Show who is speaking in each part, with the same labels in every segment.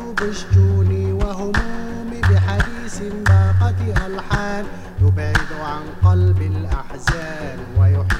Speaker 1: عيوب الشجون وهمومي بحديث باقة ألحان يبعد عن قلب الأحزان ويحيي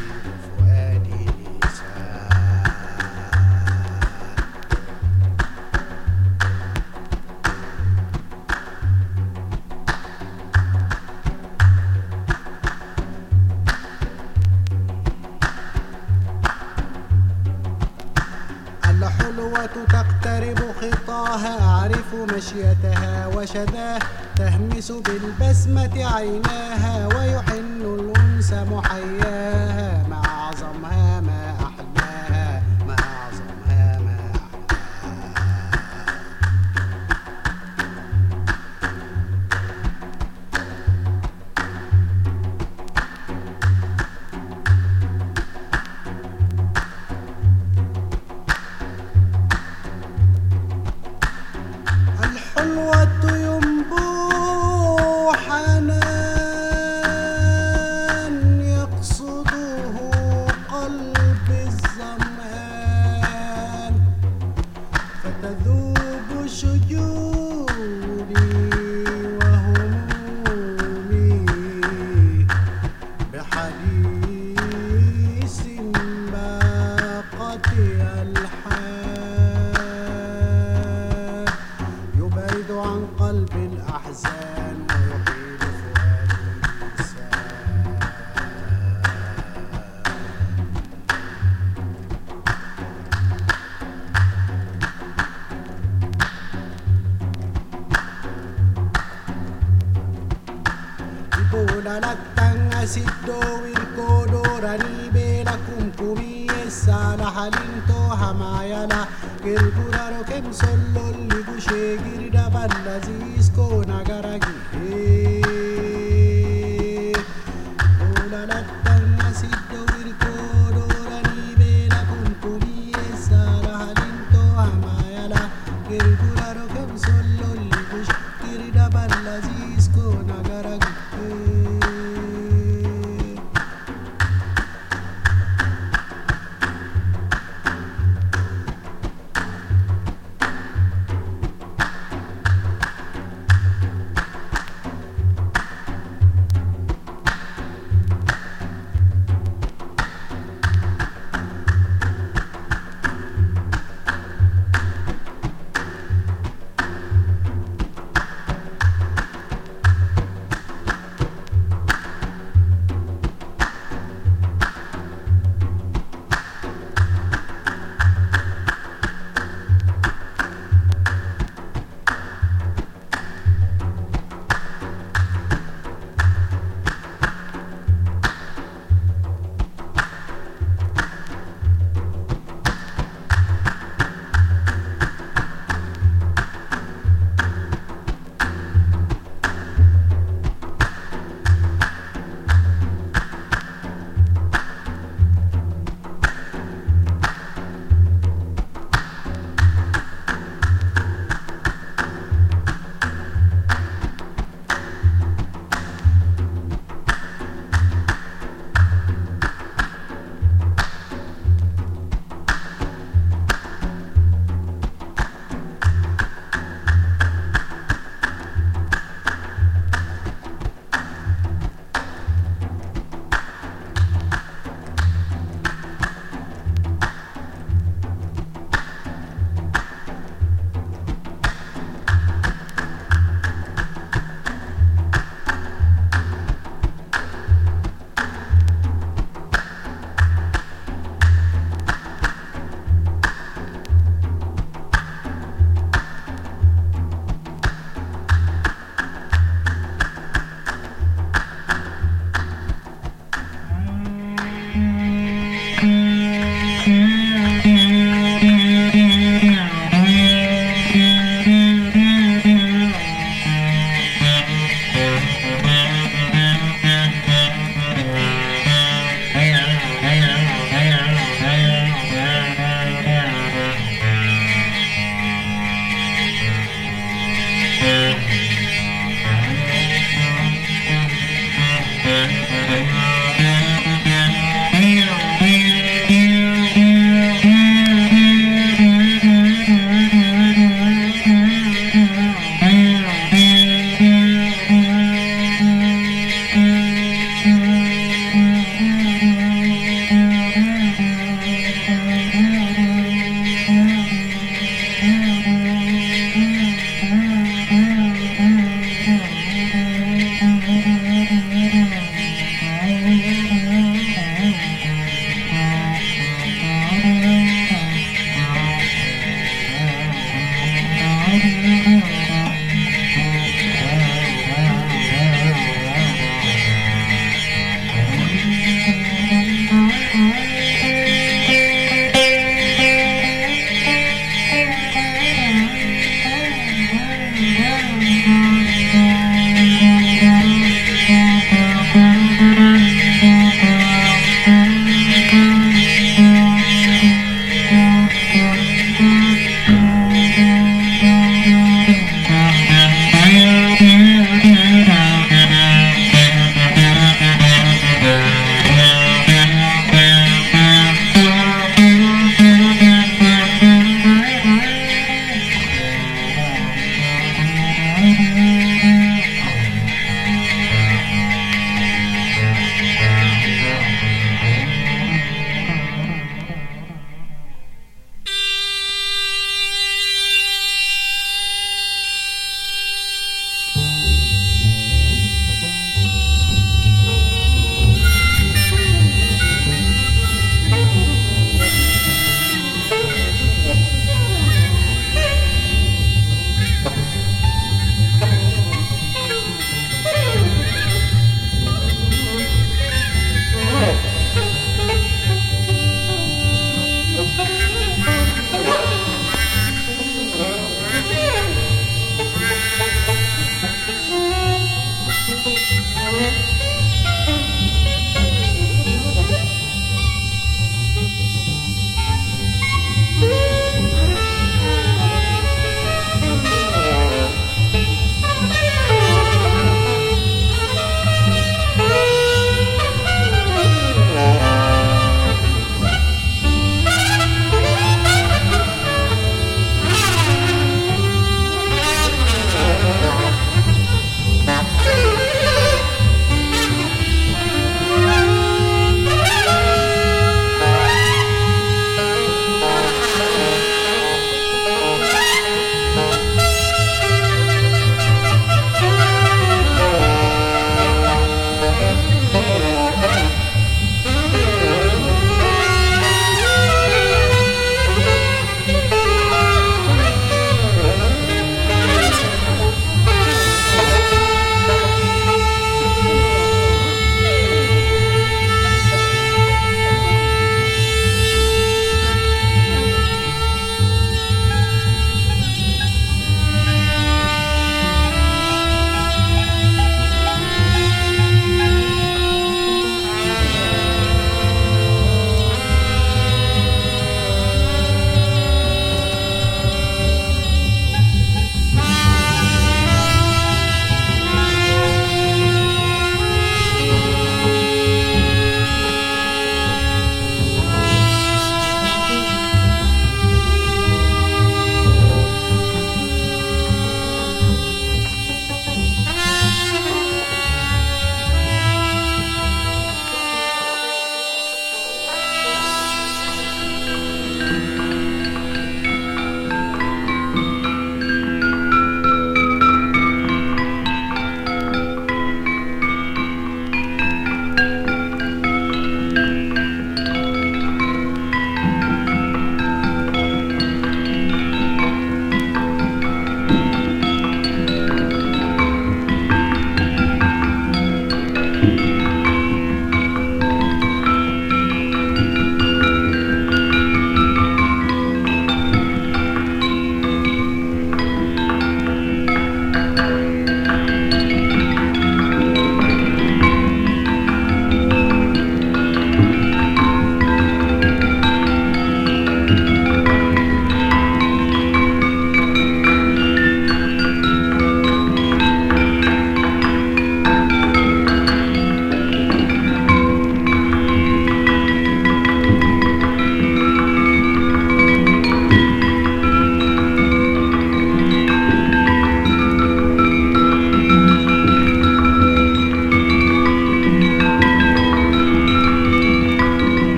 Speaker 1: بالبسمة عيناها ويحن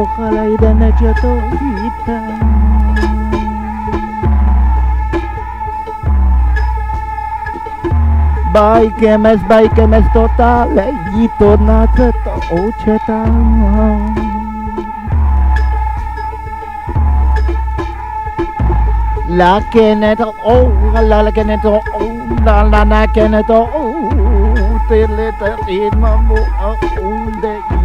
Speaker 2: Ojalá y de noche todita. Bai que mes, bai que mes total, y to na to ocheta. La que neto, oh, la la que neto, oh, la la na que neto, oh, te le te oh, de yo.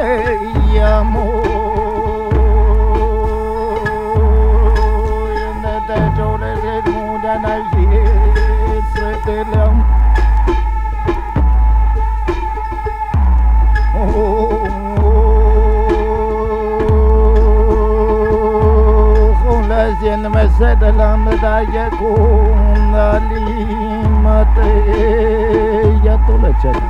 Speaker 2: Ey amor Neden öyle bir mudan selam Oh زين مسد الامدا يكون لي متي
Speaker 1: يطلع